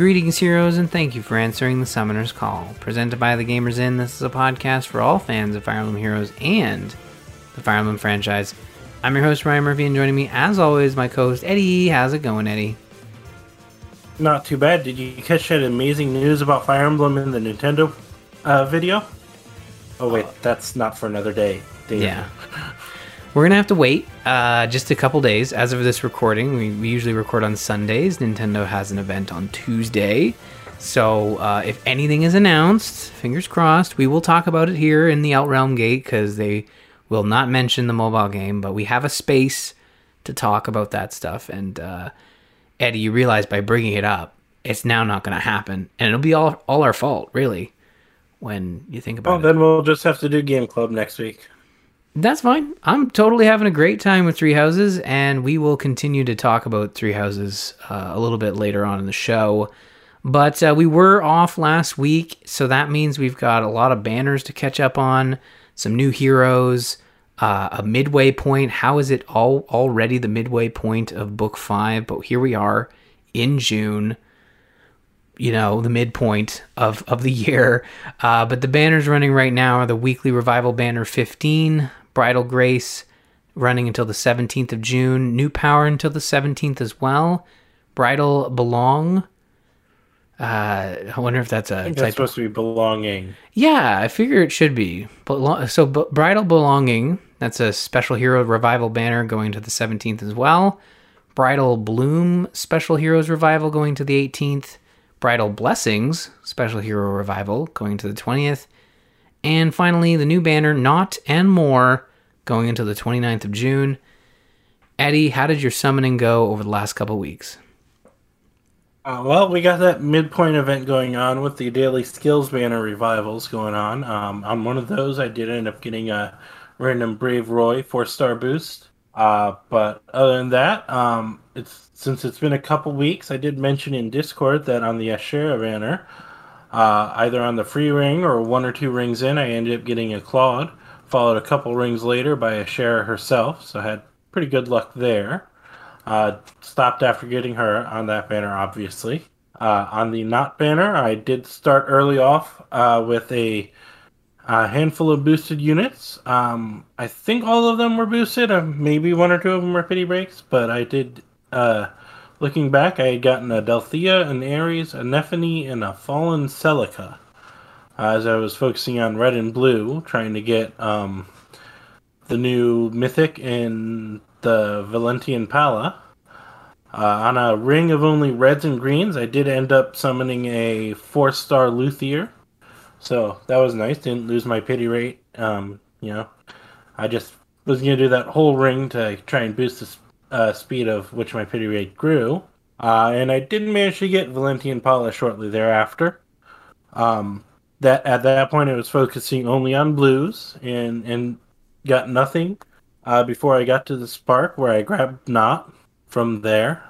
Greetings, heroes, and thank you for answering the Summoner's Call. Presented by The Gamers Inn, this is a podcast for all fans of Fire Emblem Heroes and the Fire Emblem franchise. I'm your host, Ryan Murphy, and joining me, as always, my co host, Eddie. How's it going, Eddie? Not too bad. Did you catch that amazing news about Fire Emblem in the Nintendo uh, video? Oh, wait, that's not for another day. Damn. Yeah. We're gonna have to wait uh, just a couple days. As of this recording, we, we usually record on Sundays. Nintendo has an event on Tuesday, so uh, if anything is announced, fingers crossed, we will talk about it here in the Outrealm Gate because they will not mention the mobile game, but we have a space to talk about that stuff. And uh, Eddie, you realize by bringing it up, it's now not going to happen, and it'll be all all our fault, really. When you think about it. Oh, it. then we'll just have to do Game Club next week. That's fine. I'm totally having a great time with Three Houses, and we will continue to talk about Three Houses uh, a little bit later on in the show. But uh, we were off last week, so that means we've got a lot of banners to catch up on, some new heroes, uh, a midway point. How is it all already the midway point of Book Five? But here we are in June you know the midpoint of of the year uh, but the banners running right now are the weekly revival banner 15 bridal grace running until the 17th of june new power until the 17th as well bridal belong uh, I wonder if that's a I think type that's supposed to be belonging. yeah, I figure it should be. Belo- so, B- Bridal Belonging, that's a special hero revival banner going to the 17th as well. Bridal Bloom, special heroes revival going to the 18th. Bridal Blessings, special hero revival going to the 20th. And finally, the new banner, Nótt and More, going into the 29th of June. Eddie, how did your summoning go over the last couple weeks? Uh, well, we got that midpoint event going on with the daily skills banner revivals going on. Um, on one of those, I did end up getting a random Brave Roy four star boost. Uh, but other than that, um, it's since it's been a couple weeks, I did mention in Discord that on the Ashera banner, uh, either on the free ring or one or two rings in, I ended up getting a Claude. Followed a couple rings later by a Ashera herself, so I had pretty good luck there. Uh, stopped after getting her on that banner, obviously. Uh, on the not banner, I did start early off uh, with a, a handful of boosted units. Um, I think all of them were boosted. Uh, maybe one or two of them were pity breaks, but I did. Looking back, I had gotten a Delthea, an Ares, a Nephenee, and a Fallen Celica. Uh, as I was focusing on red and blue, trying to get um, the new mythic and the Valentian Palla. Uh, on a ring of only reds and greens, I did end up summoning a four star Luthier. So that was nice. Didn't lose my pity rate. Um, you know, I just was going to do that whole ring to try and boost the uh, speed of which my pity rate grew. Uh, and I didn't manage to get Valentian Palla shortly thereafter. Um, that at that point, I was focusing only on blues and and got nothing uh, before I got to the spark where I grabbed Nótt from there.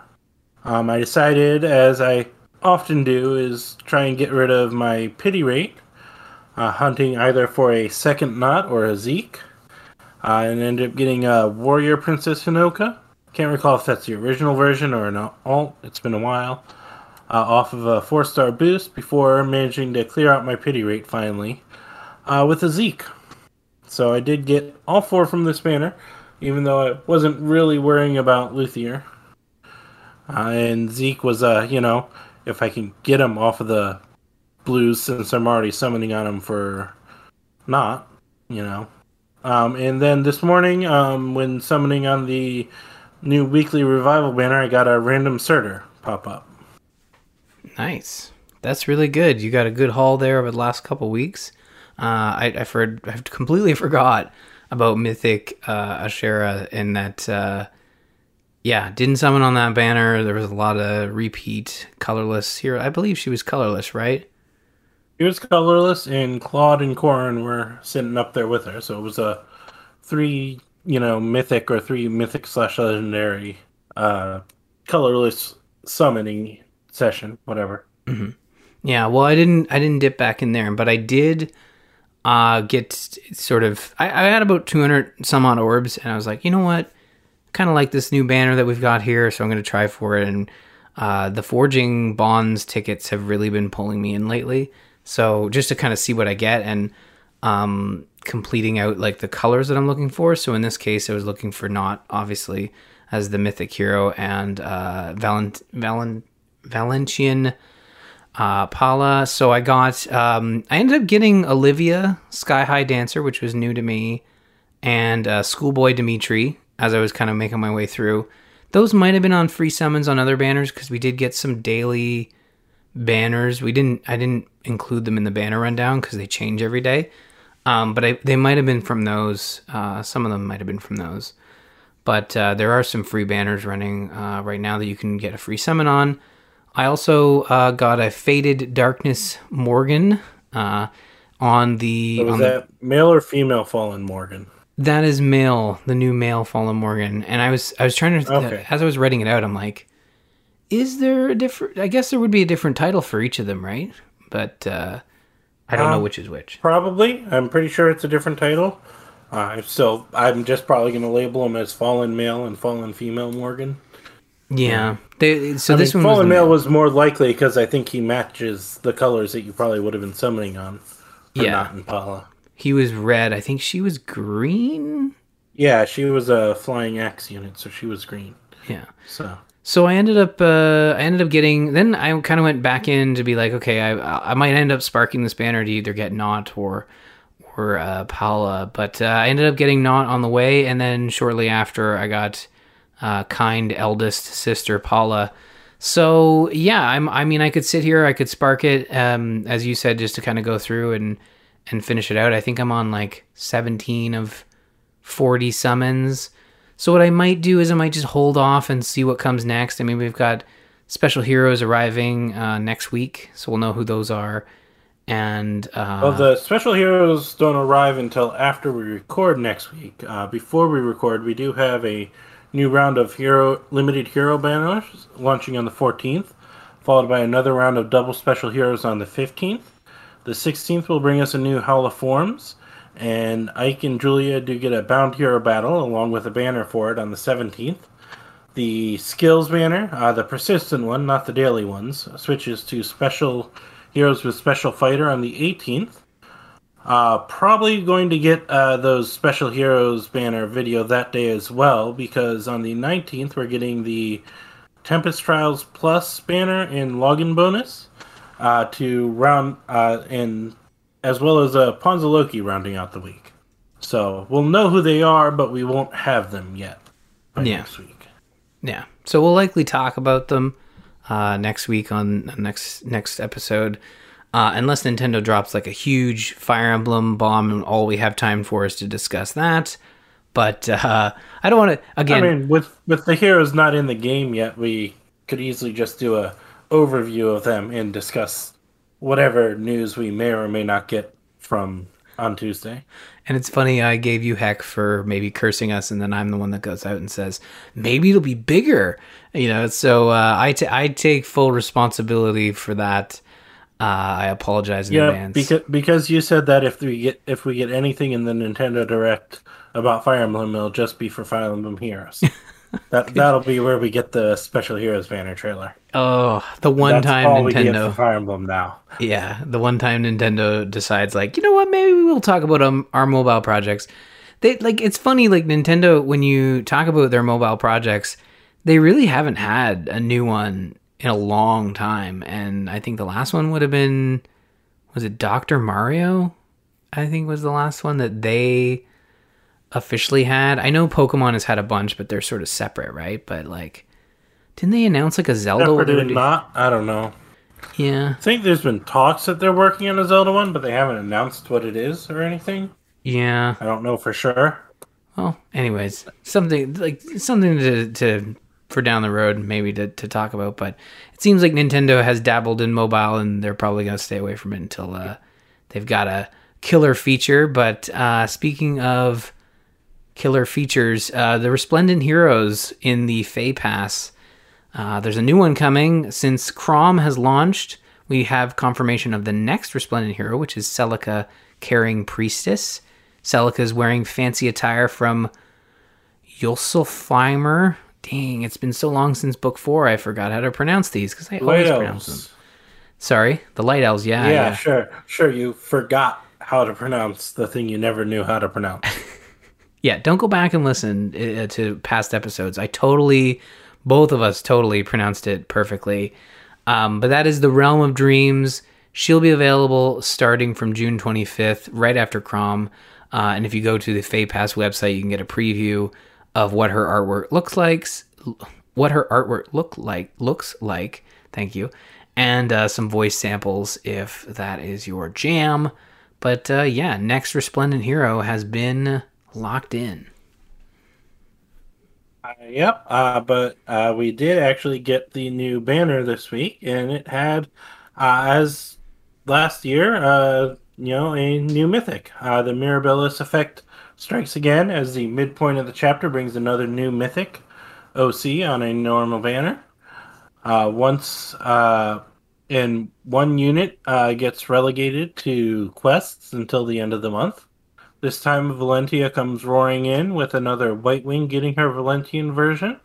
Um, I decided, as I often do, is try and get rid of my pity rate, uh, hunting either for a second Nótt or a Zeke, uh, and ended up getting a Warrior Princess Hinoka. Can't recall if that's the original version or an alt. It's been a while. Uh, off of a four star boost before managing to clear out my pity rate finally uh, with a Zeke. So I did get all four from this banner, even though I wasn't really worrying about Luthier. Uh, and Zeke was, uh, you know, if I can get him off of the blues since I'm already summoning on him for not, you know. Um, and then this morning, um, when summoning on the new weekly revival banner, I got a random Surtr pop up. Nice. That's really good. You got a good haul there over the last couple weeks. Uh, I, I for, I've completely forgot about Mythic uh, Ashera in that. Uh, yeah, didn't summon on that banner. There was a lot of repeat colorless here. I believe she was colorless, right? She was colorless, and Claude and Corrin were sitting up there with her. So it was a three, you know, mythic or three mythic slash legendary uh, colorless summoning session, whatever. Yeah, well, I didn't I didn't dip back in there, but I did uh get sort of I, I had about 200 some odd orbs and I was like, "You know what? Kind of like this new banner that we've got here, so I'm going to try for it." And uh, the forging bonds tickets have really been pulling me in lately. So just to kind of see what I get and um, completing out like the colors that I'm looking for. So in this case, I was looking for not obviously as the mythic hero and uh, Valent Valent Valentian uh, Palla. So I got um, I ended up getting Olivia Sky High Dancer, which was new to me, and uh, Schoolboy Dimitri as I was kind of making my way through. Those might have been on free summons on other banners because we did get some daily banners. We didn't. I didn't include them in the banner rundown because they change every day. Um, but I, they might have been from those. Uh, some of them might have been from those. But uh, there are some free banners running uh, right now that you can get a free summon on. I also uh, got a Faded Darkness Morgan uh, on the. So was on that male or female Fallen Morgan? That is male, the new male Fallen Morgan. And I was I was trying to Okay. as I was writing it out, I'm like, is there a different? I guess there would be a different title for each of them, right? But uh, I don't know Um, which is which. Probably. I'm pretty sure it's a different title. Uh, so I'm just probably going to label them as Fallen Male and Fallen Female Morgan. Yeah. They, so I this mean, one Fallen the Male male. was more likely because I think he matches the colors that you probably would have been summoning on. For Yeah. Not Impala. He was red. I think she was green. Yeah, she was a flying axe unit, so she was green. Yeah. So So I ended up uh, I ended up getting then I kind of went back in to be like okay I I might end up sparking this banner to either get Nótt or or uh, Paula but uh, I ended up getting Nótt on the way and then shortly after I got uh, kind eldest sister Paula so yeah I'm I mean I could sit here I could spark it um, as you said just to kind of go through and and finish it out. I think I'm on like 17 of 40 summons so what I might do is I might just hold off and see what comes next. I mean, we've got special heroes arriving uh, next week, so we'll know who those are. And uh, Well, the special heroes don't arrive until after we record next week. Uh, before we record, we do have a new round of hero limited hero banners launching on the 14th, followed by another round of double special heroes on the 15th. The 16th will bring us a new Hall of Forms, and Ike and Julia do get a bound hero battle along with a banner for it on the 17th. The skills banner, uh, the persistent one, not the daily ones, switches to special heroes with special fighter on the 18th. Uh, probably going to get uh, those special heroes banner video that day as well because on the 19th we're getting the Tempest Trials Plus banner in login bonus uh, to round uh, and as well as uh, Pawns of Loki rounding out the week. So we'll know who they are, but we won't have them yet by Yeah. next week. yeah, so we'll likely talk about them uh, next week on the next next episode, uh, unless Nintendo drops like a huge Fire Emblem bomb, and all we have time for is to discuss that. But uh, I don't want to again. I mean, with with the heroes not in the game yet, we could easily just do a overview of them and discuss whatever news we may or may not get from on Tuesday. And it's funny, I gave you heck for maybe cursing us, and then I'm the one that goes out and says, maybe it'll be bigger. You know, so uh, I, t- I take full responsibility for that. Uh, I apologize in Yeah, advance. because because you said that if we get if we get anything in the Nintendo Direct about Fire Emblem, it'll just be for Fire Emblem Heroes. that that'll be where we get the Special Heroes banner trailer. oh, the one That's time all we get Nintendo. Fire Emblem now. Yeah, the one time Nintendo decides, like, you know what, maybe we will talk about um, our mobile projects. They like it's funny, like Nintendo when you talk about their mobile projects, they really haven't had a new one in a long time. And I think the last one would have been was it Doctor Mario? I think was the last one that they officially had. I know Pokemon has had a bunch, but they're sort of separate, right? But like, didn't they announce like a Zelda? Separate or not, I don't know. Yeah, I think there's been talks that they're working on a Zelda one, but they haven't announced what it is or anything. yeah. I don't know for sure. Well, anyways, something like something to to for down the road maybe to, to talk about. But it seems like Nintendo has dabbled in mobile, and they're probably going to stay away from it until uh, they've got a killer feature. But uh, speaking of killer features, uh, the Resplendent Heroes in the Feh Pass. Uh, there's a new one coming since Chrom has launched. We have confirmation of the next Resplendent Hero, which is Celica carrying Priestess. Celica is wearing fancy attire from Yulselfheimer, Dang, it's been so long since book four. I forgot how to pronounce these because I always Light pronounce them. Sorry, the light elves. Yeah, Yeah, yeah. sure, sure. You forgot how to pronounce the thing you never knew how to pronounce. Yeah, don't go back and listen uh, to past episodes. I totally, both of us totally pronounced it perfectly. Um, but that is the Realm of Dreams. She'll be available starting from June 25th, right after Chrom. Uh, and if you go to the Feh Pass website, you can get a preview of what her artwork looks like, what her artwork look like looks like. Thank you, and uh, some voice samples if that is your jam. But uh, yeah, next Resplendent Hero has been locked in. Uh, yep, uh, but uh, we did actually get the new banner this week, and it had, uh, as last year, uh, you know, a new mythic. Uh, the Mirabilis effect strikes again as the midpoint of the chapter brings another new mythic, OC, on a normal banner. Once in one unit gets relegated to quests until the end of the month. This time, Valentia comes roaring in with another White Wing getting her Valentian version.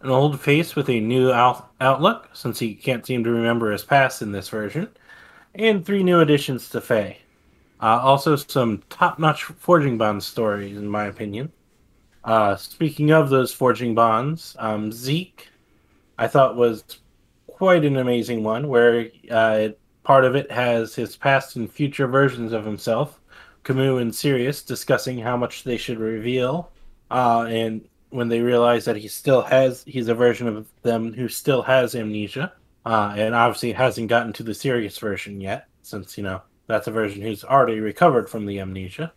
An old face with a new out- outlook, since he can't seem to remember his past in this version. And three new additions to Faye. Uh, also, some top notch Forging Bond stories, in my opinion. Uh, speaking of those Forging Bonds, um, Zeke, I thought was quite an amazing one, where uh, part of it has his past and future versions of himself. Camus and Sirius discussing how much they should reveal, uh, and when they realize that he still has, he's a version of them who still has amnesia, uh, and obviously hasn't gotten to the Sirius version yet, since you know that's a version who's already recovered from the amnesia.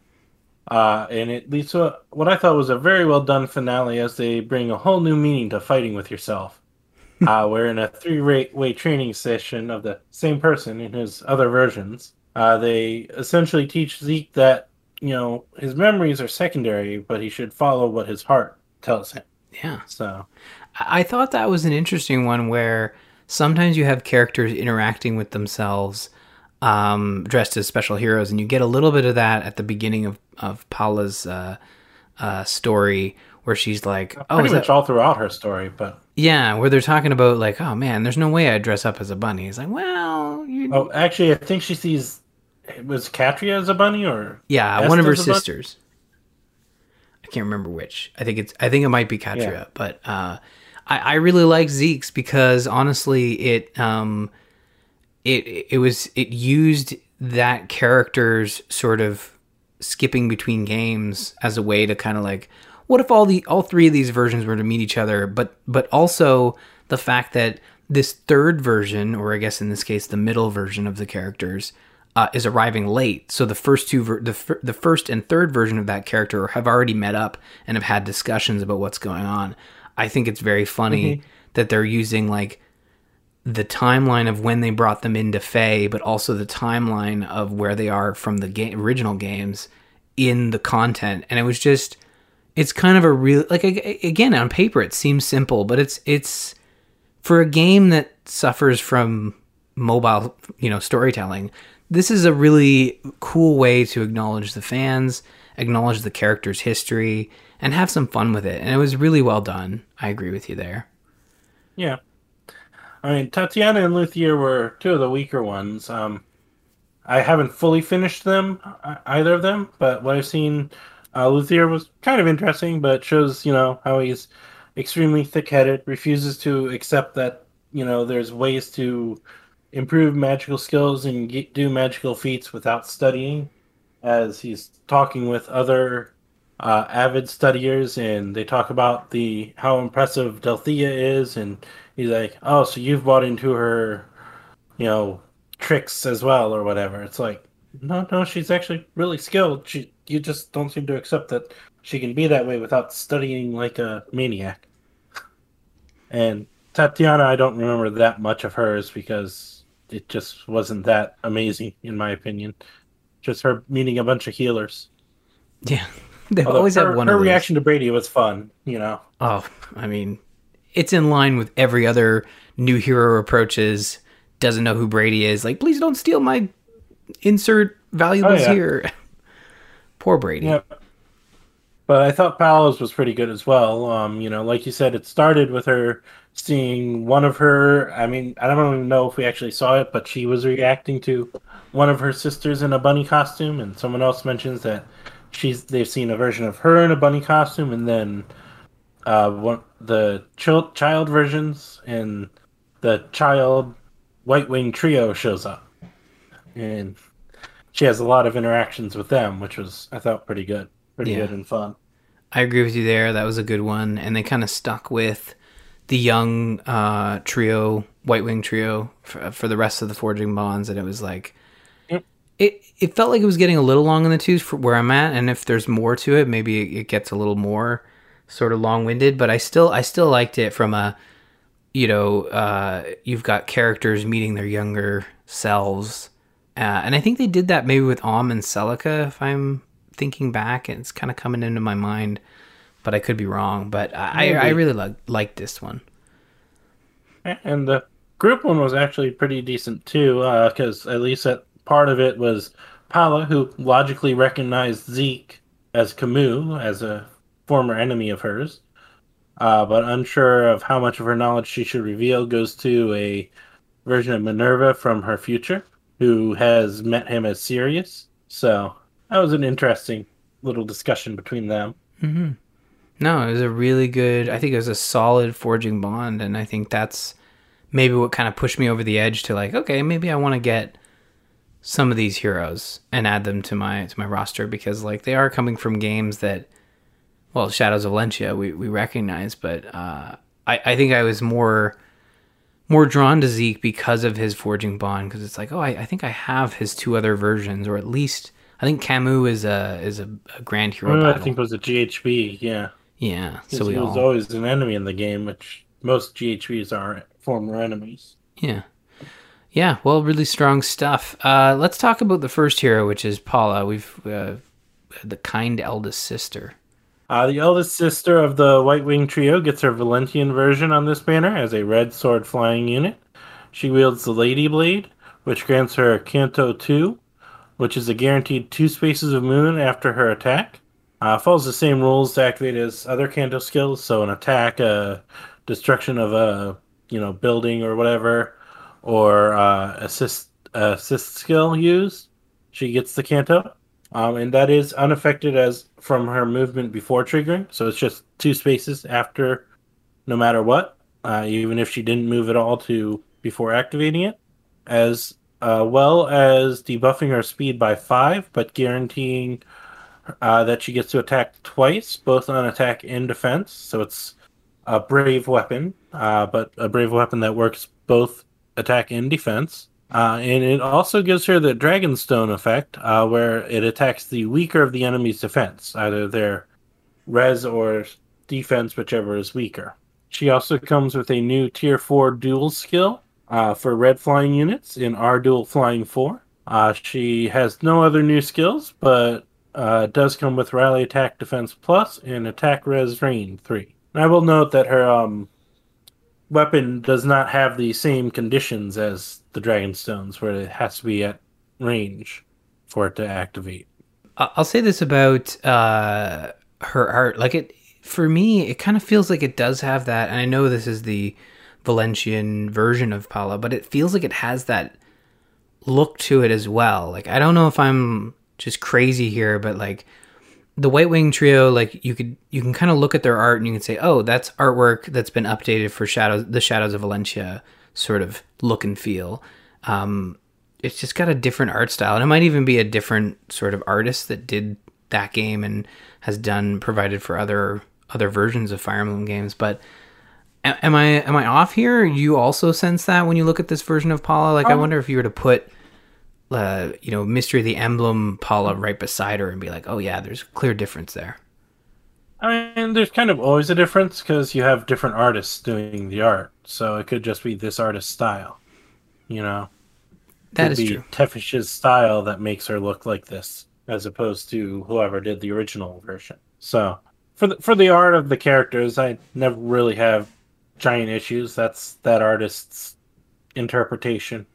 Uh, and it leads to a, what I thought was a very well done finale as they bring a whole new meaning to fighting with yourself. uh, where in a three way training session of the same person in his other versions, uh, they essentially teach Zeke that you know his memories are secondary, but he should follow what his heart tells him. Yeah. So I thought that was an interesting one where sometimes you have characters interacting with themselves um, dressed as special heroes, and you get a little bit of that at the beginning of, of Paula's uh, uh, story where she's like, Oh, pretty much that, all throughout her story, but yeah, where they're talking about, like, Oh man, there's no way I'd dress up as a bunny. He's like, Well, you, oh, actually, I think she sees it was Katria as a bunny or yeah, Est one of her sisters. I can't remember which. I think it's. I think it might be Katria, Yeah. but uh, I, I really like Zeke's because honestly, it um, it it was it used that character's sort of skipping between games as a way to kind of like, what if all the all three of these versions were to meet each other, but but also the fact that this third version, or I guess in this case the middle version of the characters, uh, is arriving late. So the first two, ver- the the first and third version of that character have already met up and have had discussions about what's going on. I think it's very funny that they're using like the timeline of when they brought them into Fae, but also the timeline of where they are from the ga- original games in the content. And it was just, it's kind of a real like again on paper it seems simple, but it's it's for a game that suffers from mobile, you know, storytelling. This is a really cool way to acknowledge the fans, acknowledge the character's history, and have some fun with it. And it was really well done. I agree with you there. Yeah. I mean, Tatiana and Luthier were two of the weaker ones. Um, I haven't fully finished them, uh, either of them, but what I've seen, uh, Luthier was kind of interesting, but shows, you know, how he's extremely thick headed, refuses to accept that, you know, there's ways to improve magical skills and get, do magical feats without studying, as he's talking with other uh, avid studiers, and they talk about the how impressive Delthea is, and he's like, "Oh, so you've bought into her, you know, tricks as well, or whatever." It's like, no, no, she's actually really skilled. She, you just don't seem to accept that she can be that way without studying like a maniac. And Tatiana, I don't remember that much of hers because it just wasn't that amazing, in my opinion. Just her meeting a bunch of healers. Yeah, they always her, have one her reaction to Brady was fun, you know. Oh, I mean, it's in line with every other new hero approaches. Doesn't know who Brady is. Like, please don't steal my insert valuables Oh, yeah. here. Poor Brady. Yep. But I thought Palos was pretty good as well. Um, you know, like you said, it started with her seeing one of her. I mean, I don't even know if we actually saw it, but she was reacting to one of her sisters in a bunny costume, and someone else mentions that she's they've seen a version of her in a bunny costume, and then uh, one the child child versions and the child White Wing trio shows up, and she has a lot of interactions with them, which was I thought pretty good, pretty Yeah. good and fun. I agree with you there. That was a good one, and they kind of stuck with the young uh, trio, White Wing trio, for, for the rest of the Forging Bonds, and it was like. Yep. It, it felt like it was getting a little long in the tooth for where I'm at, and if there's more to it, maybe it, it gets a little more sort of long winded. But I still I still liked it from a you know uh, you've got characters meeting their younger selves, uh, and I think they did that maybe with Alm and Celica, if I'm thinking back, and it's kind of coming into my mind, but I could be wrong. But I, I, I really like liked this one. And the group one was actually pretty decent too, because at least that part of it was Paula, who logically recognized Zeke as Camus, as a former enemy of hers, uh, but unsure of how much of her knowledge she should reveal, goes to a version of Minerva from her future, who has met him as Sirius. So that was an interesting little discussion between them. hmm No, it was a really good. I think it was a solid forging bond, and I think that's maybe what kind of pushed me over the edge to like, okay, maybe I want to get some of these heroes and add them to my to my roster because like they are coming from games that, well, Shadows of Valentia we we recognize, but uh, I I think I was more more drawn to Zeke because of his forging bond because it's like, oh, I, I think I have his two other versions, or at least I think Camus is a is a, a grand hero. Uh, I think it was a GHB, yeah. Yeah, so he was always an enemy in the game, which most GHBs are former enemies. yeah, yeah. Well, really strong stuff. Uh, let's talk about the first hero, which is Paula. We've uh, the kind eldest sister. Uh, the eldest sister of the White Wing Trio gets her Valentian version on this banner as a red sword flying unit. She wields the Lady Blade, which grants her Canto 2, which is a guaranteed two spaces of moon after her attack. Uh, follows the same rules to activate as other Canto skills, so an attack, uh, destruction of a you know building or whatever, or uh, assist assist skill used. She gets the Canto. Um, and that is unaffected as from her movement before triggering. So it's just two spaces after, no matter what, uh, even if she didn't move at all to before activating it, as uh, well as debuffing her speed by five, but guaranteeing uh, that she gets to attack twice, both on attack and defense. So it's a brave weapon, uh, but a brave weapon that works both attack and defense. Uh, and it also gives her the Dragonstone effect, uh, where it attacks the weaker of the enemy's defense, either their res or defense, whichever is weaker. She also comes with a new Tier 4 duel skill uh, for red flying units in R Duel Flying 4. Uh, she has no other new skills, but uh, does come with Rally Attack Defense Plus and Attack Res Rein 3. And I will note that her um, weapon does not have the same conditions as the Dragonstones, where it has to be at range for it to activate. I'll say this about uh, her art. Like it, for me, it kind of feels like it does have that. And I know this is the Valentian version of Paula, but it feels like it has that look to it as well. Like I don't know if I'm just crazy here, but like the White Wing trio, like you could you can kind of look at their art and you can say, oh, that's artwork that's been updated for Shadows, the Shadows of Valentia sort of look and feel. Um, it's just got a different art style, and it might even be a different sort of artist that did that game and has done provided for other other versions of Fire Emblem games. But am I am I off here? You also sense that when you look at this version of Paula. Like, I Um, wonder if you were to put, uh, you know, Mystery of the Emblem Paula right beside her and be like, oh yeah, there's a clear difference there. I mean, there's kind of always a difference because you have different artists doing the art, so it could just be this artist's style. You know, That could is be true. Tefish's style that makes her look like this, as opposed to whoever did the original version. So, for the for the art of the characters, I never really have giant issues. That's that artist's interpretation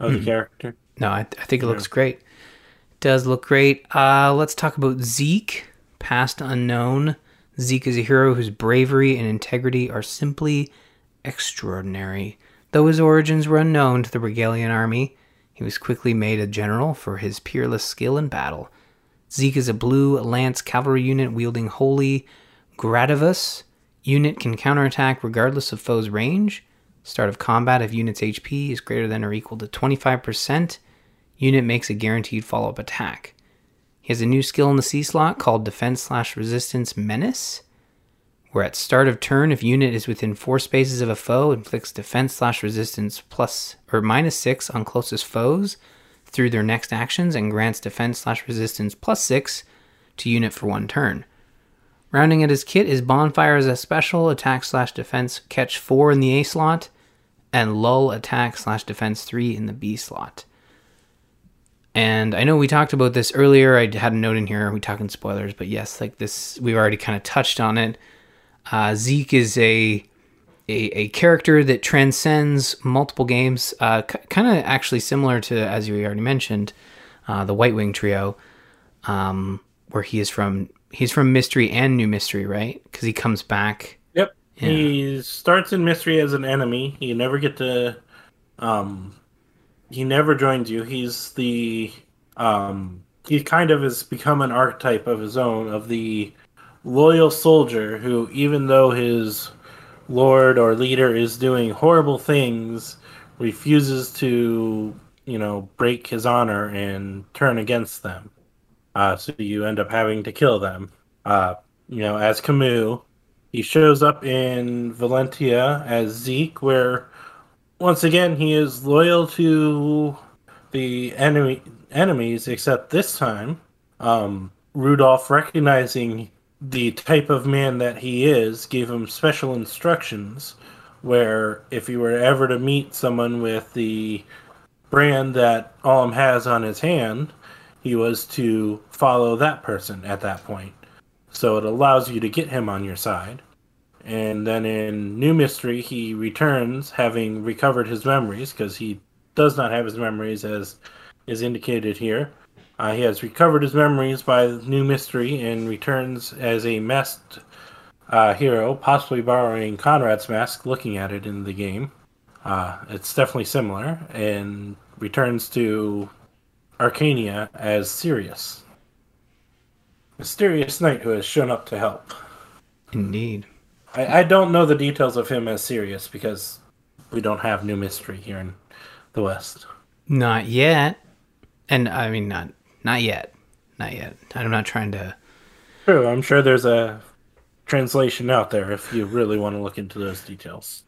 of Hmm. the character. No, I, I think it looks great. It does look great. Uh, let's talk about Zeke, past unknown. Zeke is a hero whose bravery and integrity are simply extraordinary. Though his origins were unknown to the Rigelian army, he was quickly made a general for his peerless skill in battle. Zeke is a blue lance cavalry unit wielding Holy Gradivus. Unit can counterattack regardless of foe's range. Start of combat if unit's HP is greater than or equal to 25%. Unit makes a guaranteed follow up attack. He has a new skill in the C slot called Defense slash Resistance Menace, where at start of turn, if unit is within four spaces of a foe, inflicts Defense slash Resistance plus or minus six on closest foes through their next actions and grants Defense slash Resistance plus six to unit for one turn. Rounding at his kit is Bonfire as a special, attack slash defense catch 4 in the A slot, and Lull attack slash defense 3 in the B slot. And I know we talked about this earlier. I had a note in here. Are We talking spoilers, but yes, like this, we've already kind of touched on it. Uh, Zeke is a, a a character that transcends multiple games. Uh, c- kind of actually similar to, as you already mentioned, uh, the White Wing trio, um, where he is from. He's from Mystery and New Mystery, right? Because he comes back. Yep. He starts in Mystery as an enemy. You never get to um he never joins you. He's the um he kind of has become an archetype of his own of the loyal soldier who even though his lord or leader is doing horrible things refuses to you know break his honor and turn against them uh, so you end up having to kill them uh, you know as camus he shows up in valentia as zeke where once again, he is loyal to the enemy enemies, except this time, um, Rudolph, recognizing the type of man that he is, gave him special instructions. Where if you were ever to meet someone with the brand that Alm has on his hand, he was to follow that person at that point. So it allows you to get him on your side. And then in New Mystery, he returns having recovered his memories because he does not have his memories as is indicated here. Uh, he has recovered his memories by New Mystery and returns as a masked uh, hero, possibly borrowing Conrad's mask, looking at it in the game. Uh, it's definitely similar, and returns to Archanea as Sirius. Mysterious knight who has shown up to help. Indeed. I, I don't know the details of him as Sirius because we don't have new mystery here in the West. Not yet. And I mean, not not yet. Not yet. I'm not trying to. True, I'm sure there's a translation out there if you really want to look into those details.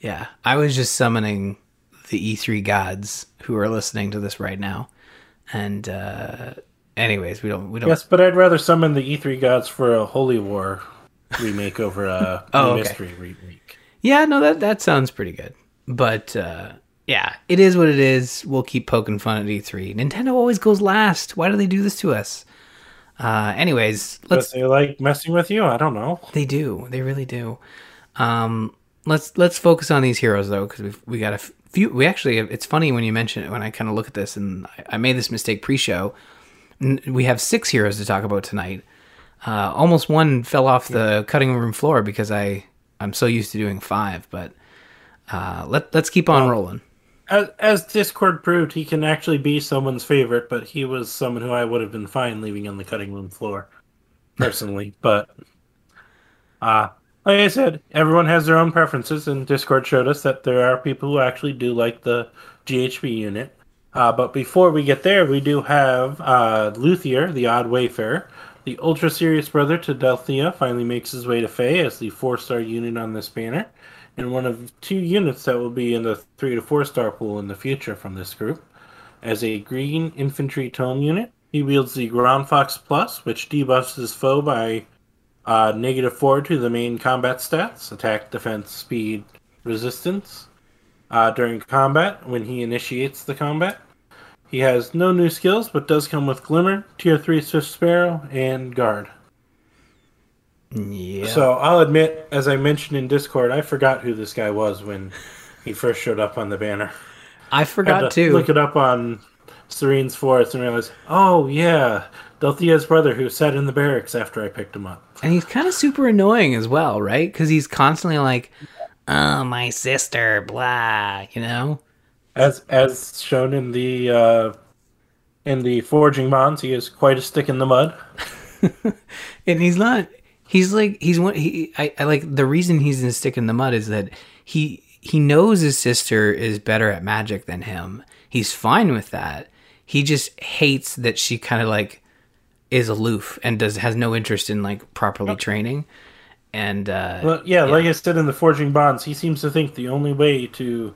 Yeah, I was just summoning the E3 gods who are listening to this right now, and uh anyways, we don't we don't. Yes, but I'd rather summon the E3 gods for a Holy War remake over a Oh, okay. mystery remake. Yeah, no, that that sounds pretty good. But uh yeah, it is what it is. We'll keep poking fun at E3. Nintendo always goes last. Why do they do this to us? Uh anyways, let's they like messing with you. I don't know. They do. They really do. Um, let's let's focus on these heroes though, because we we got a few. We actually, it's funny when you mention it. When I kind of look at this, and I, made this mistake pre-show. N- We have six heroes to talk about tonight. Uh, almost one fell off the cutting room floor because I I'm so used to doing five. But uh, let let's keep on rolling. As, as Discord proved, he can actually be someone's favorite, but he was someone who I would have been fine leaving on the cutting room floor, personally. but, uh, like I said, everyone has their own preferences, and Discord showed us that there are people who actually do like the GHB unit. Uh, but before we get there, we do have uh, Luthier, the Odd Wayfarer. The ultra serious brother to Delthea finally makes his way to Fae as the four star unit on this banner, and one of two units that will be in the three to four star pool in the future from this group. As a green infantry tome unit, he wields the Gronnfox Plus, which debuffs his foe by uh, negative four to the main combat stats attack, defense, speed, resistance. Uh, during combat, when he initiates the combat, he has no new skills, but does come with Glimmer, Tier 3 Swift Sparrow, and Guard. Yeah. So I'll admit, as I mentioned in Discord, I forgot who this guy was when he first showed up on the banner. I forgot to to. look it up on Serenes Forest and realize, oh yeah, Delthea's brother who sat in the barracks after I picked him up. And he's kind of super annoying as well, right? Because he's constantly like, "Oh, my sister," blah, you know. As as shown in the uh, in the forging bonds, he is quite a stick in the mud. and he's not. He's like he's one. He I, I like the reason he's in stick in the mud is that he he knows his sister is better at magic than him. He's fine with that. He just hates that she kind of like is aloof and does has no interest in like properly yep. training. And uh, well, yeah, yeah, like I said in the forging bonds, he seems to think the only way to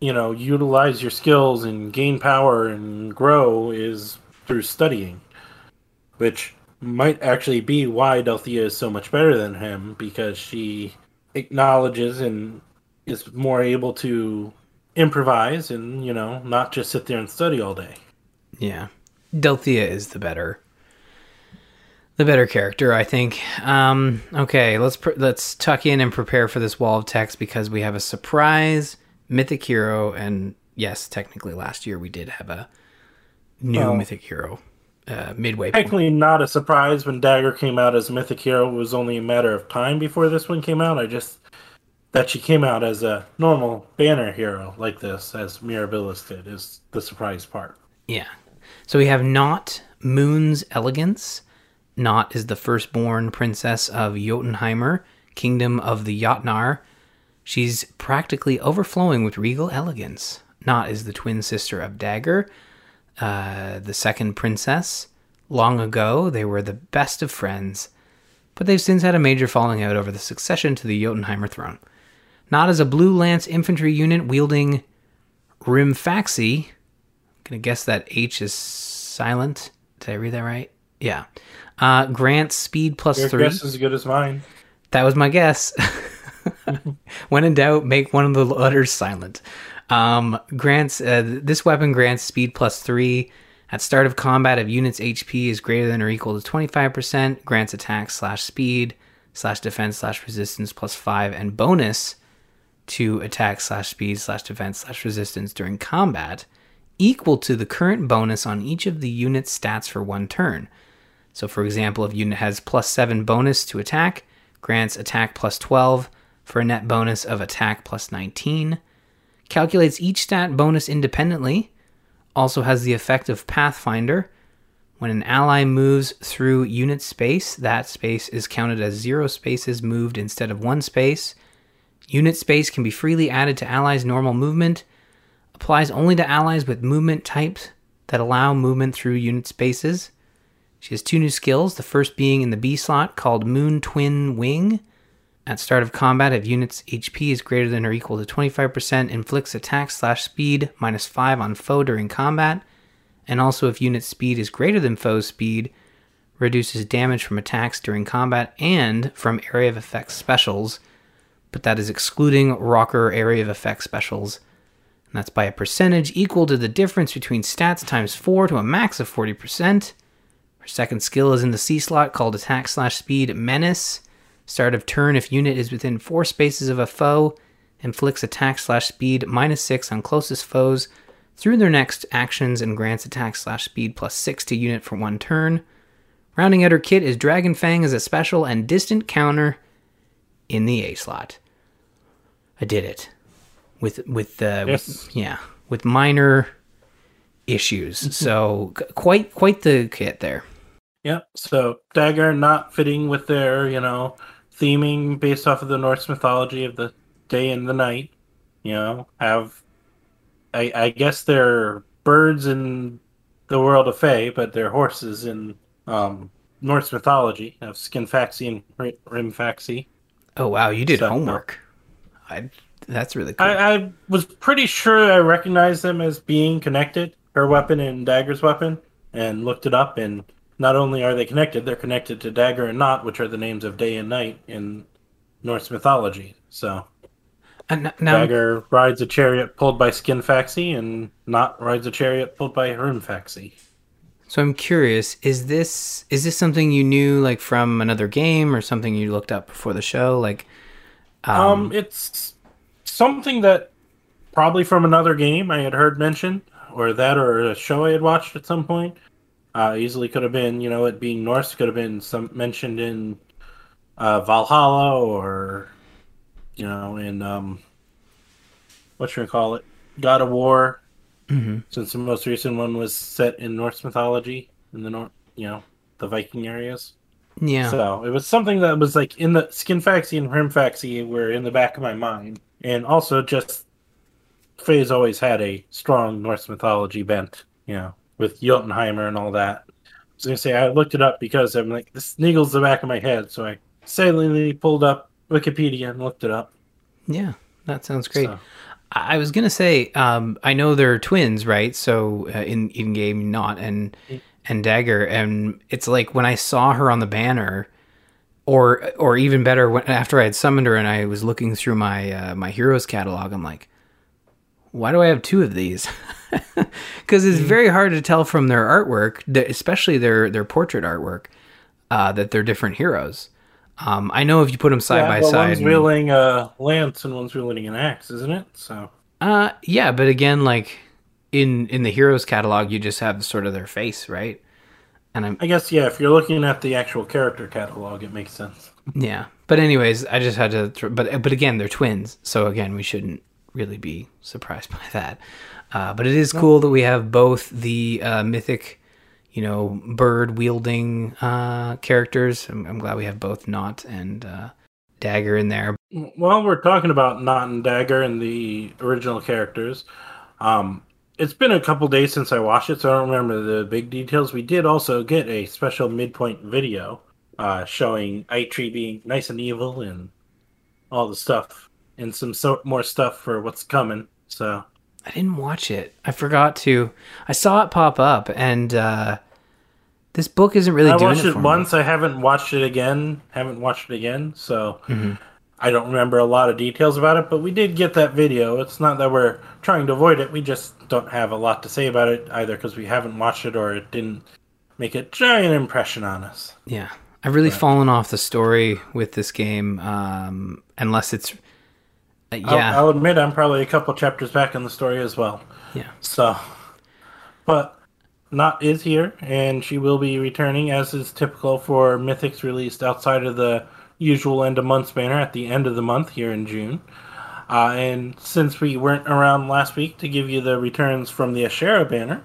you know utilize your skills and gain power and grow is through studying, which might actually be why Delthea is so much better than him because she acknowledges and is more able to improvise and you know not just sit there and study all day. Yeah, Delthea is the better, the better character, I think. Um, okay, let's pr- let's tuck in and prepare for this wall of text because we have a surprise mythic hero, and yes, technically last year we did have a new well, mythic hero. Uh, midway. Technically, point. not a surprise when Dagr came out as mythic hero. It was only a matter of time before this one came out. I just that she came out as a normal banner hero like this, as Mirabilis did, is the surprise part. Yeah. So we have Nótt Moon's Elegance. Nótt is the firstborn princess of Jötunheimr, kingdom of the Jotnar. She's practically overflowing with regal elegance. Nótt is the twin sister of Dagr, uh, the second princess. Long ago, they were the best of friends, but they've since had a major falling out over the succession to the Jötunheimr throne not as a Blue Lance infantry unit wielding Rimfaxi. I'm gonna guess that H is silent. Did I read that right? Yeah. Uh, grants speed plus Your three. guess is as good as mine. That was my guess. when in doubt, make one of the letters silent. Um, grants uh, this weapon grants speed plus three. At start of combat, if unit's HP is greater than or equal to 25%, grants attack slash speed slash defense slash resistance plus five and bonus to attack slash speed slash defense slash resistance during combat equal to the current bonus on each of the unit's stats for one turn. So, for example, if unit has plus 7 bonus to attack, grants attack plus 12 for a net bonus of attack plus 19. Calculates each stat bonus independently. Also has the effect of Pathfinder. When an ally moves through unit space, that space is counted as zero spaces moved instead of one space Unit space can be freely added to allies' normal movement. Applies only to allies with movement types that allow movement through unit spaces. She has two new skills, the first being in the B slot called Moon Twin Wing. At start of combat, if unit's HP is greater than or equal to 25%, inflicts attack slash speed minus 5 on foe during combat. And also, if unit speed is greater than foe's speed, reduces damage from attacks during combat and from area of effect specials but that is excluding Rokkr area of effect specials. And that's by a percentage equal to the difference between stats times 4 to a max of 40%. Her second skill is in the C slot called Attack Slash Speed Menace. Start of turn if unit is within 4 spaces of a foe, inflicts attack slash speed minus 6 on closest foes through their next actions and grants attack slash speed plus 6 to unit for one turn. Rounding out her kit is Dragon Fang as a special and distant counter in the A slot. I did it with with uh, yes. with, yeah with minor issues. so quite quite the kit there. Yeah. So Dagr not fitting with their you know theming based off of the Norse mythology of the day and the night. You know have I, I guess they're birds in the world of Fae, but they're horses in um, Norse mythology. of Skinfaxi and Rimfaxi. Oh wow, you did so, homework. I that's really cool. I, I, was pretty sure I recognized them as being connected, her weapon and Dagr's weapon, and looked it up. And not only are they connected, they're connected to Dagr and Nótt, which are the names of day and night in Norse mythology. So now, Dagr rides a chariot pulled by Skinfaxi, and Nótt rides a chariot pulled by Rimfaxi. So I'm curious, is this is this something you knew like from another game or something you looked up before the show? Like um, um, it's something that probably from another game I had heard mentioned or that, or a show I had watched at some point. Uh, easily could have been, you know, it being Norse could have been some mentioned in uh, Valhalla or, you know, in um, what we call it, God of War. Mm-hmm. Since the most recent one was set in Norse mythology in the North, you know, the Viking areas. Yeah. So it was something that was like in the Skinfaxi and Hrímfaxi were in the back of my mind, and also just Feh's always had a strong Norse mythology bent, you know, with Jötunheimr and all that. I was gonna say I looked it up because I'm like this niggles the back of my head, so I silently pulled up Wikipedia and looked it up. Yeah, that sounds great. So, I I was gonna say, um, I know they're twins, right? So uh, in in game, Nótt and and Dagr, and it's like when I saw her on the banner, or or even better, when after I had summoned her and I was looking through my uh, my heroes catalog, I'm like, why do I have two of these? Because it's very hard to tell from their artwork, especially their their portrait artwork, uh, that they're different heroes. Um, I know if you put them side yeah, by but side, one's wielding a lance and one's wielding an axe, isn't it? So Uh, yeah, but again, like in in the heroes catalog, you just have sort of their face, right? And I'm I guess yeah, if you're looking at the actual character catalog, it makes sense. yeah, but anyways, I just had to. Th- but but again, they're twins, so again, we shouldn't really be surprised by that. Uh, but it is cool that we have both the uh, mythic, you know, bird wielding uh, characters. I'm, I'm glad we have both Nótt and uh, Dagr in there. While we're talking about Nótt and Dagr and the original characters, um, it's been a couple days since I watched it, so I don't remember the big details. We did also get a special midpoint video uh, showing Eitri being nice and evil and all the stuff, and some so- more stuff for what's coming. So I didn't watch it. I forgot to. I saw it pop up, and uh, this book isn't really I doing watched it it me. once. I haven't watched it again. Haven't watched it again. So Mm-hmm. I don't remember a lot of details about it. But we did get that video. It's not that we're trying to avoid it. We just don't have a lot to say about it either because we haven't watched it or it didn't make a giant impression on us. Yeah, I've really fallen off the story with this game, um, unless it's. Uh, I'll- yeah, I'll, admit I'm probably a couple chapters back in the story as well. yeah. So, but Nótt is here, and she will be returning, as is typical for Mythics released outside of the usual end of month banner at the end of the month here in June. Uh, and since we weren't around last week to give you the returns from the Ashera banner,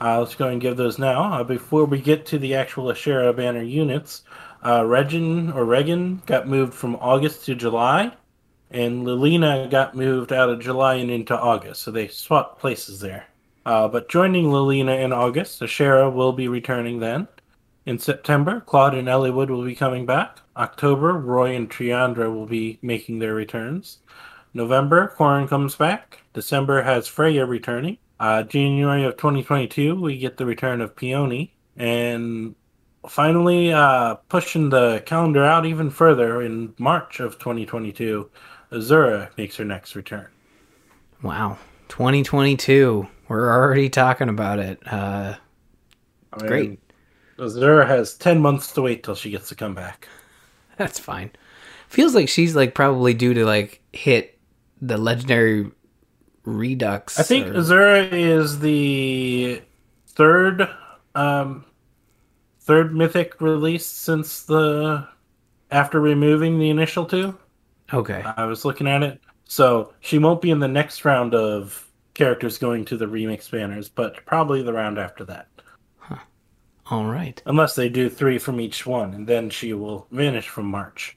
uh, let's go and give those now. Uh, before we get to the actual Ashera banner units, uh, Regin or Regan got moved from August to July, and Lilina got moved out of July and into August, so they swapped places there. Uh, but joining Lilina in August, Ashera will be returning then. In September, Claude and Eliwood will be coming back. October, Roy and Triandra will be making their returns. November, Corrin comes back. December has Freyja returning. Uh, January of 2022, we get the return of Peony. And finally, uh, pushing the calendar out even further, in March of 2022, Azura makes her next return. Wow. 2022. We're already talking about it. Uh, I mean, Great. Azura has 10 months to wait till she gets to come back. that's fine. Feels like she's like probably due to like hit the legendary redux. I think or- Azura is the third um third mythic release since the after removing the initial two. okay. I was looking at it. So she won't be in the next round of characters going to the remix banners, but probably the round after that. All right. Unless they do three from each one, and then she will vanish from March.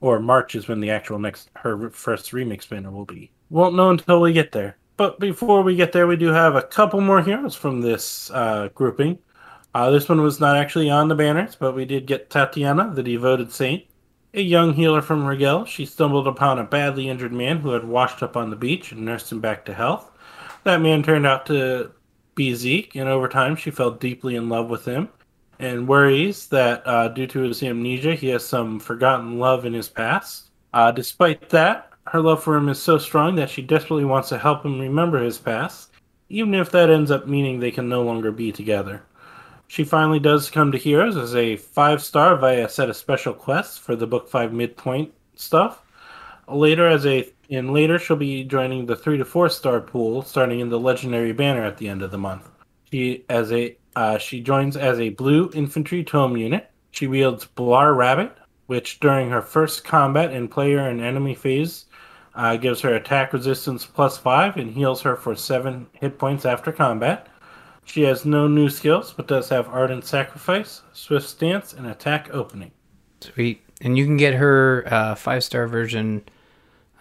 Or March is when the actual next her first remix banner will be. Won't know until we get there. But before we get there, we do have a couple more heroes from this uh, grouping. Uh, this one was not actually on the banners, but we did get Tatiana, the devoted saint, a young healer from Rigel. She stumbled upon a badly injured man who had washed up on the beach and nursed him back to health. That man turned out to be Zeke, and over time she fell deeply in love with him and worries that uh, due to his amnesia, he has some forgotten love in his past. Uh, despite that, her love for him is so strong that she desperately wants to help him remember his past, even if that ends up meaning they can no longer be together. She finally does come to Heroes as a five star via a set of special quests for the Book 5 midpoint stuff. Later, as a and later she'll be joining the three to four star pool, starting in the legendary banner at the end of the month. She as a uh, she joins as a blue infantry tome unit. She wields Blar Rabbit, which during her first combat in player and enemy phase uh, gives her attack resistance plus five and heals her for seven hit points after combat. She has no new skills, but does have Ardent Sacrifice, Swift Stance, and Attack Opening. Sweet. And you can get her uh, five star version,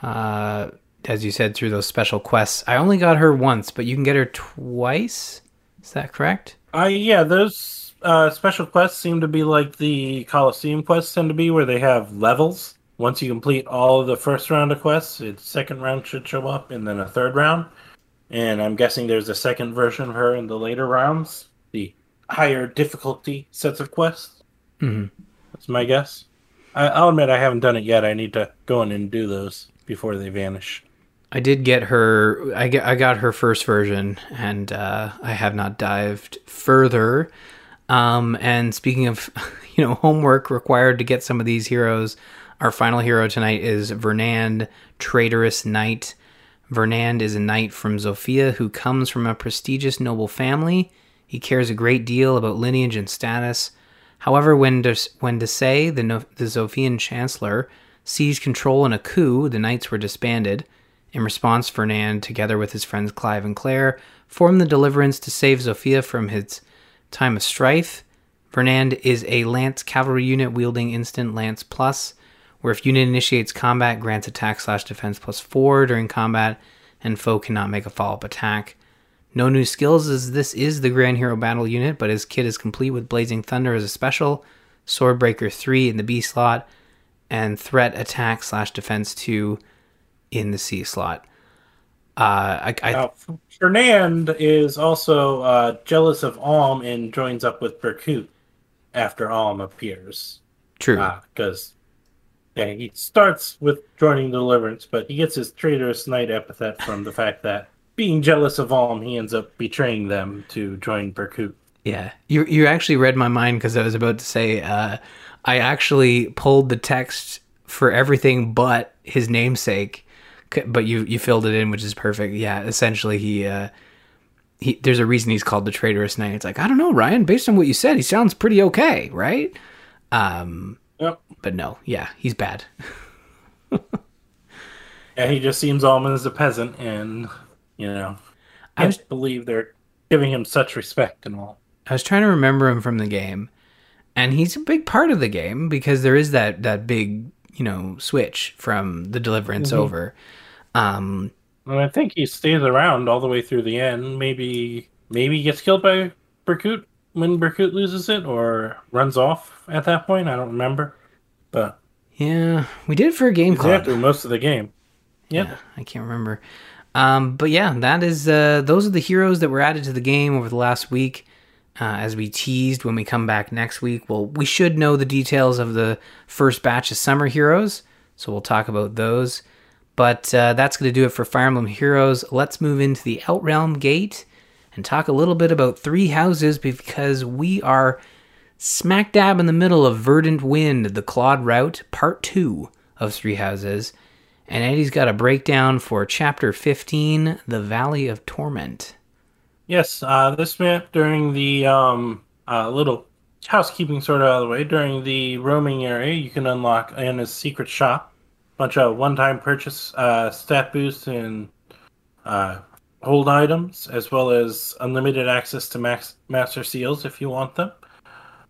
uh, as you said, through those special quests. I only got her once, but you can get her twice. Is that correct? Uh, yeah, those uh, special quests seem to be like the Coliseum quests tend to be, where they have levels. Once you complete all of the first round of quests, its second round should show up, and then a third round. And I'm guessing there's a second version of her in the later rounds, the higher difficulty sets of quests. Mm-hmm. That's my guess. I, I'll admit I haven't done it yet. I need to go in and do those before they vanish. I did get her. I get, I got her first version, and uh, I have not dived further. Um, and speaking of, you know, homework required to get some of these heroes, our final hero tonight is Fernand, traitorous knight. Fernand is a knight from Zofia who comes from a prestigious noble family. He cares a great deal about lineage and status. However, when De- when Desaix, the, the Zofian chancellor, seized control in a coup, the knights were disbanded. In response, Fernand, together with his friends Clive and Clair, formed the Deliverance to save Zofia from his time of strife. Fernand is a lance cavalry unit wielding instant lance plus, where if unit initiates combat, grants attack slash defense plus four during combat, and foe cannot make a follow up attack. No new skills as this is the Grand Hero Battle unit, but his kit is complete with Blazing Thunder as a special, Swordbreaker 3 in the B slot, and Threat Attack slash Defense 2 in the C slot. Uh, I, I Now, Fernand is also uh, jealous of Alm and joins up with Berkut after Alm appears. true. Because yeah, he starts with joining Deliverance, but he gets his traitorous knight epithet from the fact that being jealous of Alm, he ends up betraying them to join Berkut. Yeah, you you actually read my mind because I was about to say uh, I actually pulled the text for everything but his namesake, but you you filled it in, which is perfect. Yeah, essentially he. Uh, he, there's a reason he's called the traitorous knight. It's like I don't know, Ryan. Based on what you said, he sounds pretty okay, right? Um, Yep. but no, yeah, he's bad. Yeah, he just seems almost as a peasant, and you know, I was- believe they're giving him such respect and all. I was trying to remember him from the game, and he's a big part of the game because there is that that big you know switch from the Deliverance over. Um, And I think he stays around all the way through the end. Maybe maybe he gets killed by Berkut when Berkut loses it, or runs off at that point. I don't remember, but yeah, we did it for a game club. through most of the game. Yep. Yeah, I can't remember. Um, but yeah, that is uh, those are the heroes that were added to the game over the last week. Uh, as we teased when we come back next week, well, we should know the details of the first batch of summer heroes, so we'll talk about those. But uh, that's going to do it for Fire Emblem Heroes. Let's move into the Outrealm Gate and talk a little bit about Three Houses because we are smack dab in the middle of Verdant Wind, the Claude Route, Part 2 of Three Houses. And Eddie's got a breakdown for Chapter 15, The Valley of Torment. Yes, uh, this map during the um, uh, little housekeeping sort of out of the way during the roaming area, you can unlock Anna's secret shop, bunch of one-time purchase uh, stat boosts and uh, hold items, as well as unlimited access to max master seals if you want them.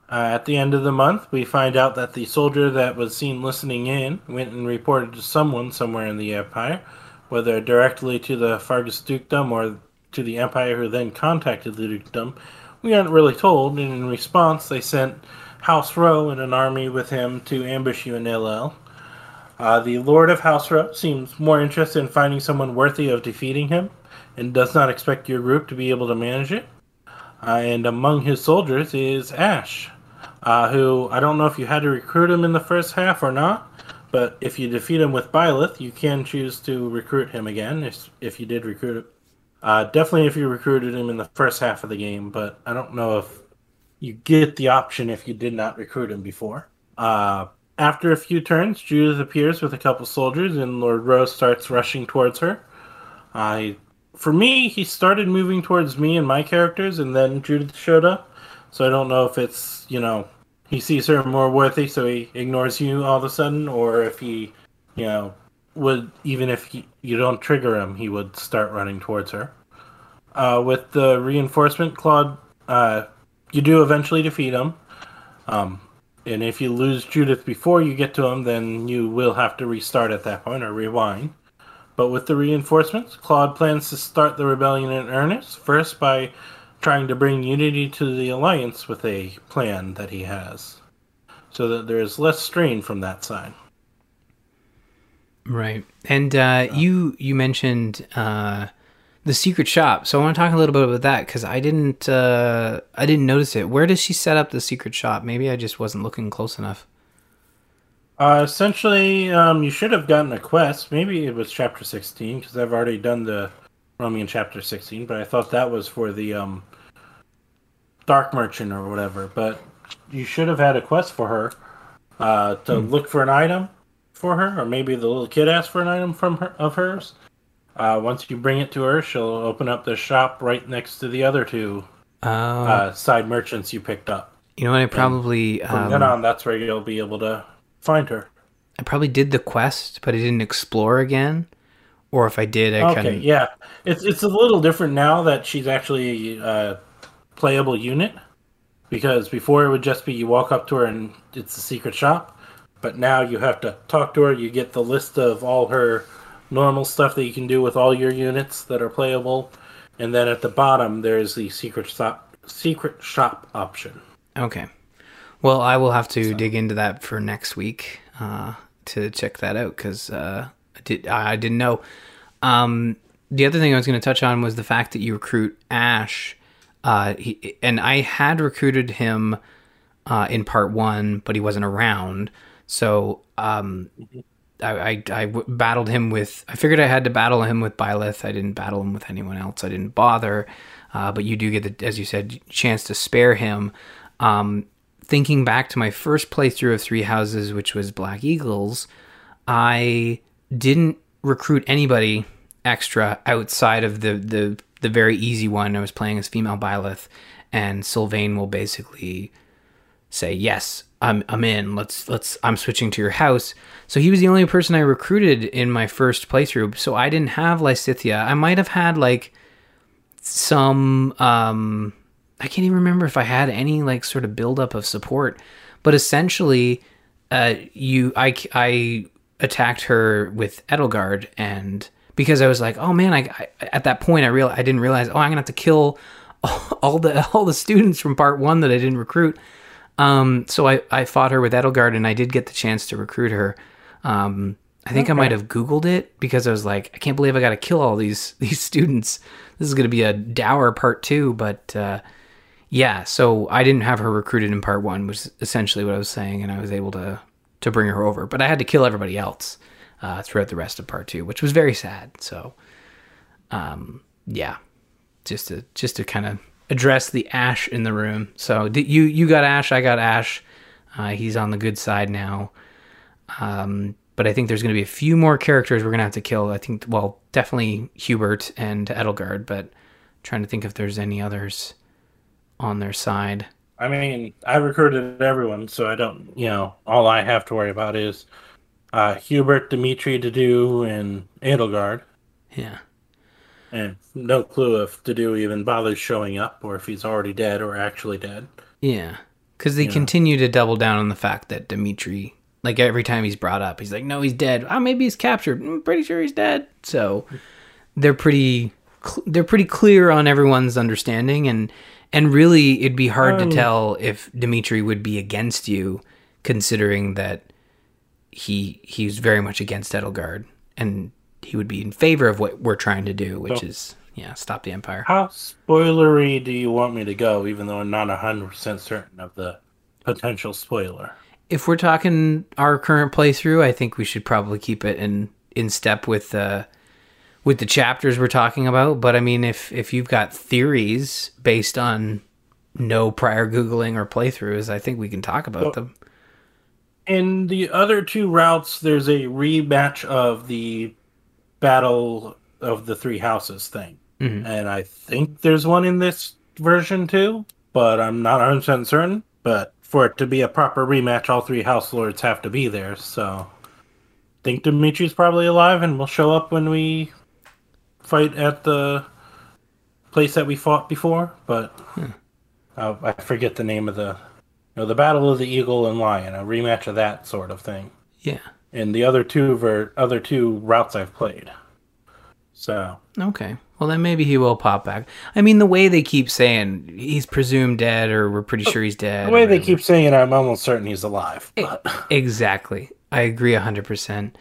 Uh, at the end of the month, we find out that the soldier that was seen listening in went and reported to someone somewhere in the Empire, whether directly to the Faerghus Dukedom or to the Empire, who then contacted the Dukedom. We aren't really told, and in response, they sent House Rowe and an army with him to ambush you in. Uh, the Lord of House Rowe seems more interested in finding someone worthy of defeating him, and does not expect your group to be able to manage it. Uh, and among his soldiers is Ash, uh, who I don't know if you had to recruit him in the first half or not, but if you defeat him with Byleth, you can choose to recruit him again if, if you did recruit him. Uh, definitely if you recruited him in the first half of the game, but I don't know if you get the option if you did not recruit him before. Uh, after a few turns, Judith appears with a couple soldiers, and Lord Rose starts rushing towards her. I, for me, he started moving towards me and my characters, and then Judith showed up. So I don't know if it's you know he sees her more worthy, so he ignores you all of a sudden, or if he, you know, would even if he, you don't trigger him, he would start running towards her. Uh, with the reinforcement, Claude, uh, you do eventually defeat him. Um, and if you lose Judith before you get to him, then you will have to restart at that point or rewind. But with the reinforcements, Claude plans to start the rebellion in earnest, first by trying to bring unity to the alliance with a plan that he has, so that there is less strain from that side. Right, and uh, you you mentioned uh, the secret shop, so I want to talk a little bit about that because I didn't uh, I didn't notice it. Where does she set up the secret shop? Maybe I just wasn't looking close enough. Uh, essentially, um, you should have gotten a quest. Maybe it was chapter sixteen because I've already done the Romian chapter sixteen, but I thought that was for the um, Dark Merchant or whatever. But you should have had a quest for her uh, to hmm. look for an item for her, or maybe the little kid asked for an item from her of hers. Uh, once you bring it to her, she'll open up the shop right next to the other two oh. uh, side merchants you picked up. You know what? I probably and from um, then on, that's where you'll be able to find her. I probably did the quest, but I didn't explore again. Or if I did, I okay, couldn't. yeah, it's it's a little different now that she's actually a playable unit because before it would just be you walk up to her and it's a secret shop but now you have to talk to her. You get the list of all her normal stuff that you can do with all your units that are playable. And then at the bottom there's the secret shop secret shop option. Okay. Well i will have to so. dig into that for next week uh, to check that out because uh, I, did, I didn't know. Um, the other thing i was going to touch on was the fact that you recruit ash. Uh, he, and I had recruited him uh, in part one, but he wasn't around. So um, I, I, I battled him with. I figured I had to battle him with Byleth. I didn't battle him with anyone else. I didn't bother. Uh, but you do get the, as you said, chance to spare him. Um, thinking back to my first playthrough of Three Houses, which was Black Eagles, I didn't recruit anybody extra outside of the the the very easy one. I was playing as female Byleth, and Sylvain will basically say, "Yes, I'm I'm in. Let's let's I'm switching to your house." So he was the only person I recruited in my first playthrough. So I didn't have Lysithea. I might have had like some um I can't even remember if I had any like sort of buildup of support, but essentially, uh, you I I attacked her with Edelgard and because I was like, oh man, I, I at that point I real I didn't realize, oh, I'm gonna have to kill all the all the students from part one that I didn't recruit. Um, so I, I fought her with Edelgard and I did get the chance to recruit her. Um, I think okay. I might have Googled it because I was like, I can't believe I got to kill all these these students. This is going to be a dour part two, but uh, yeah. So I didn't have her recruited in part one, was essentially what I was saying, and I was able to to bring her over. But I had to kill everybody else uh, throughout the rest of part two, which was very sad. So, um, yeah, just to just to kind of address the Ash in the room. So did you you got Ash, I got Ash. Uh, he's on the good side now. Um, but I think there's going to be a few more characters we're going to have to kill. I think, well, definitely Hubert and Edelgard, but trying to think if there's any others on their side. I mean, I recruited everyone, so I don't, you know, all I have to worry about is uh, Hubert, Dimitri, Dedue, and Edelgard. Yeah. And no clue if Dedue even bothers showing up or if he's already dead or actually dead. Yeah. Because they you continue know. to double down on the fact that Dimitri, like every time he's brought up, he's like, no, he's dead. Oh, maybe he's captured. I'm pretty sure he's dead. So they're pretty. They're pretty clear on everyone's understanding, and and really, it'd be hard um, to tell if Dimitri would be against you, considering that he he's very much against Edelgard, and he would be in favor of what we're trying to do, which so, is yeah, stop the Empire. How spoilery do you want me to go? Even though I'm not hundred percent certain of the potential spoiler. If we're talking our current playthrough, I think we should probably keep it in in step with the with the chapters we're talking about. But I mean, if if you've got theories based on no prior googling or playthroughs, I think we can talk about so, them in the other two routes, there's a rematch of the Battle of the Three Houses thing. Mhm. And I think there's one in this version too, but I'm not 100% certain. But for it to be a proper rematch, all three House Lords have to be there. So I think Dimitri's probably alive and will show up when we fight at the place that we fought before. But uh, I forget the name of the. You know, the Battle of the Eagle and Lion, a rematch of that sort of thing Yeah. In the other two ver- other two routes I've played. So Okay. Well, then maybe he will pop back. I mean, the way they keep saying he's presumed dead, or we're pretty sure he's dead. the way they keep saying it, I'm almost certain he's alive. But Exactly. I agree hundred percent.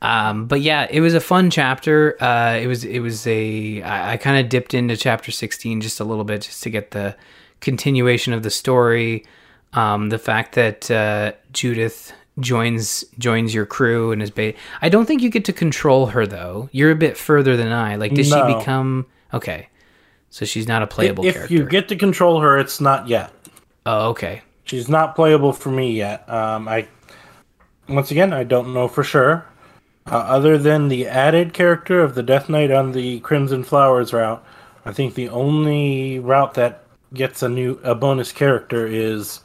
Um, but yeah, it was a fun chapter. Uh, it was it was a I, I kind of dipped into chapter sixteen just a little bit just to get the continuation of the story. Um, the fact that uh, Judith joins joins your crew and is ba- I don't think you get to control her though. You're a bit further than I. Like, does No. she become okay? So she's not a playable if character. you get to control her, it's not yet. oh, okay. She's not playable for me yet. Um, I once again I don't know for sure. Uh, other than the added character of the Death Knight on the Crimson Flowers route, I think the only route that gets a new a bonus character is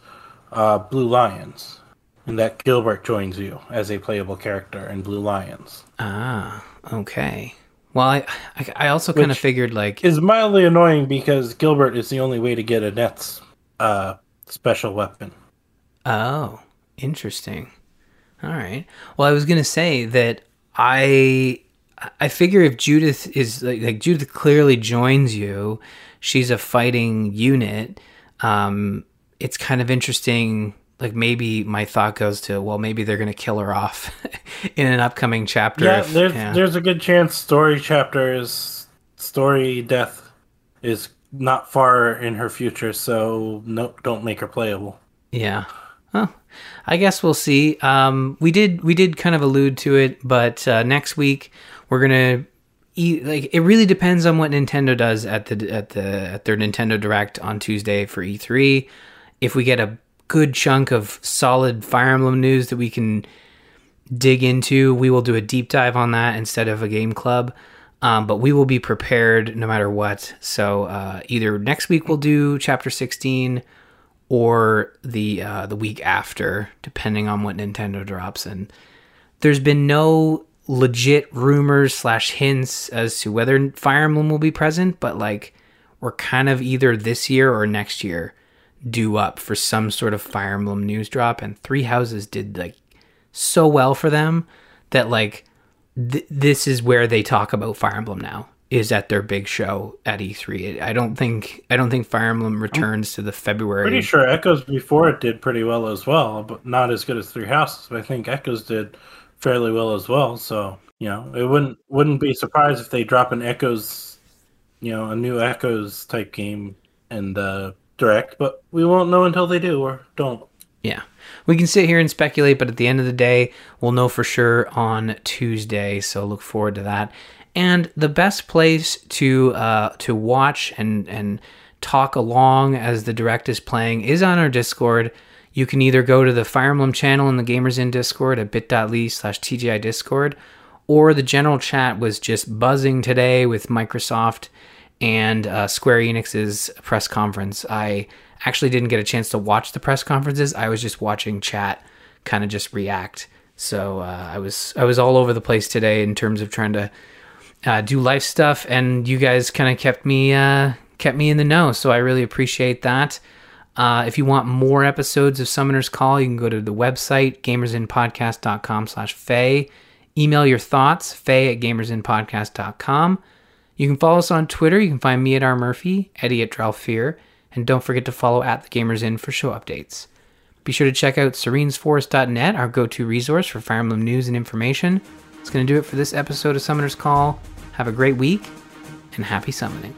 uh, Blue Lions, and that Gilbert joins you as a playable character in Blue Lions. Ah, okay. Well, I I, I also kind of figured like Is mildly annoying because Gilbert is the only way to get Annette's uh, special weapon. Oh, interesting. All right. Well, I was gonna say that I I figure if Judith is like, like Judith clearly joins you, she's a fighting unit. Um, it's kind of interesting. Like maybe my thought goes to well, maybe they're gonna kill her off in an upcoming chapter. Yeah, if- there's yeah. there's a good chance story chapter is story death is not far in her future, so no, don't make her playable. Yeah. Well, I guess we'll see. Um, we did we did kind of allude to it, but uh, next week we're gonna eat. Like it really depends on what Nintendo does at the at the at their Nintendo Direct on Tuesday for E3. If we get a good chunk of solid Fire Emblem news that we can dig into, we will do a deep dive on that instead of a game club. Um, but we will be prepared no matter what. So uh, either next week we'll do chapter 16 or the uh, the week after, depending on what Nintendo drops. And there's been no legit rumors slash hints as to whether Fire Emblem will be present, but like we're kind of either this year or next year due up for some sort of Fire Emblem news drop. And Three Houses did like so well for them that like th- this is where they talk about Fire Emblem now is at their big show at E3. I don't think I don't think Fire Emblem oh. returns to the February. Pretty sure Echoes before it did pretty well as well, but not as good as Three Houses. But I think Echoes did fairly well as well. So you know, it wouldn't wouldn't be surprised if they drop an Echoes, you know, a new Echoes type game and the direct. But we won't know until they do or don't. Yeah. We can sit here and speculate, but at the end of the day, we'll know for sure on Tuesday. So look forward to that. And the best place to uh, to watch and and talk along as the direct is playing is on our Discord. You can either go to the Fire Emblem channel in the Gamers Inn Discord at bit.ly slash TGI Discord, or the general chat was just buzzing today with Microsoft and uh, Square Enix's press conference. I actually didn't get a chance to watch the press conferences. I was just watching chat, kind of just react. So uh, I was I was all over the place today in terms of trying to uh, do life stuff, and you guys kind of kept me uh, kept me in the know. So I really appreciate that. Uh, if you want more episodes of Summoner's Call, you can go to the website, gamersinpodcast.com slash feh. Email your thoughts, feh at gamersinpodcast.com. You can follow us on Twitter. You can find me at R. Murphy, Eddie at Dralfear, and don't forget to follow at the Gamers Inn for show updates. Be sure to check out serenesforest.net, our go to resource for Fire Emblem news and information. It's going to do it for this episode of Summoner's Call. Have a great week, and happy summoning.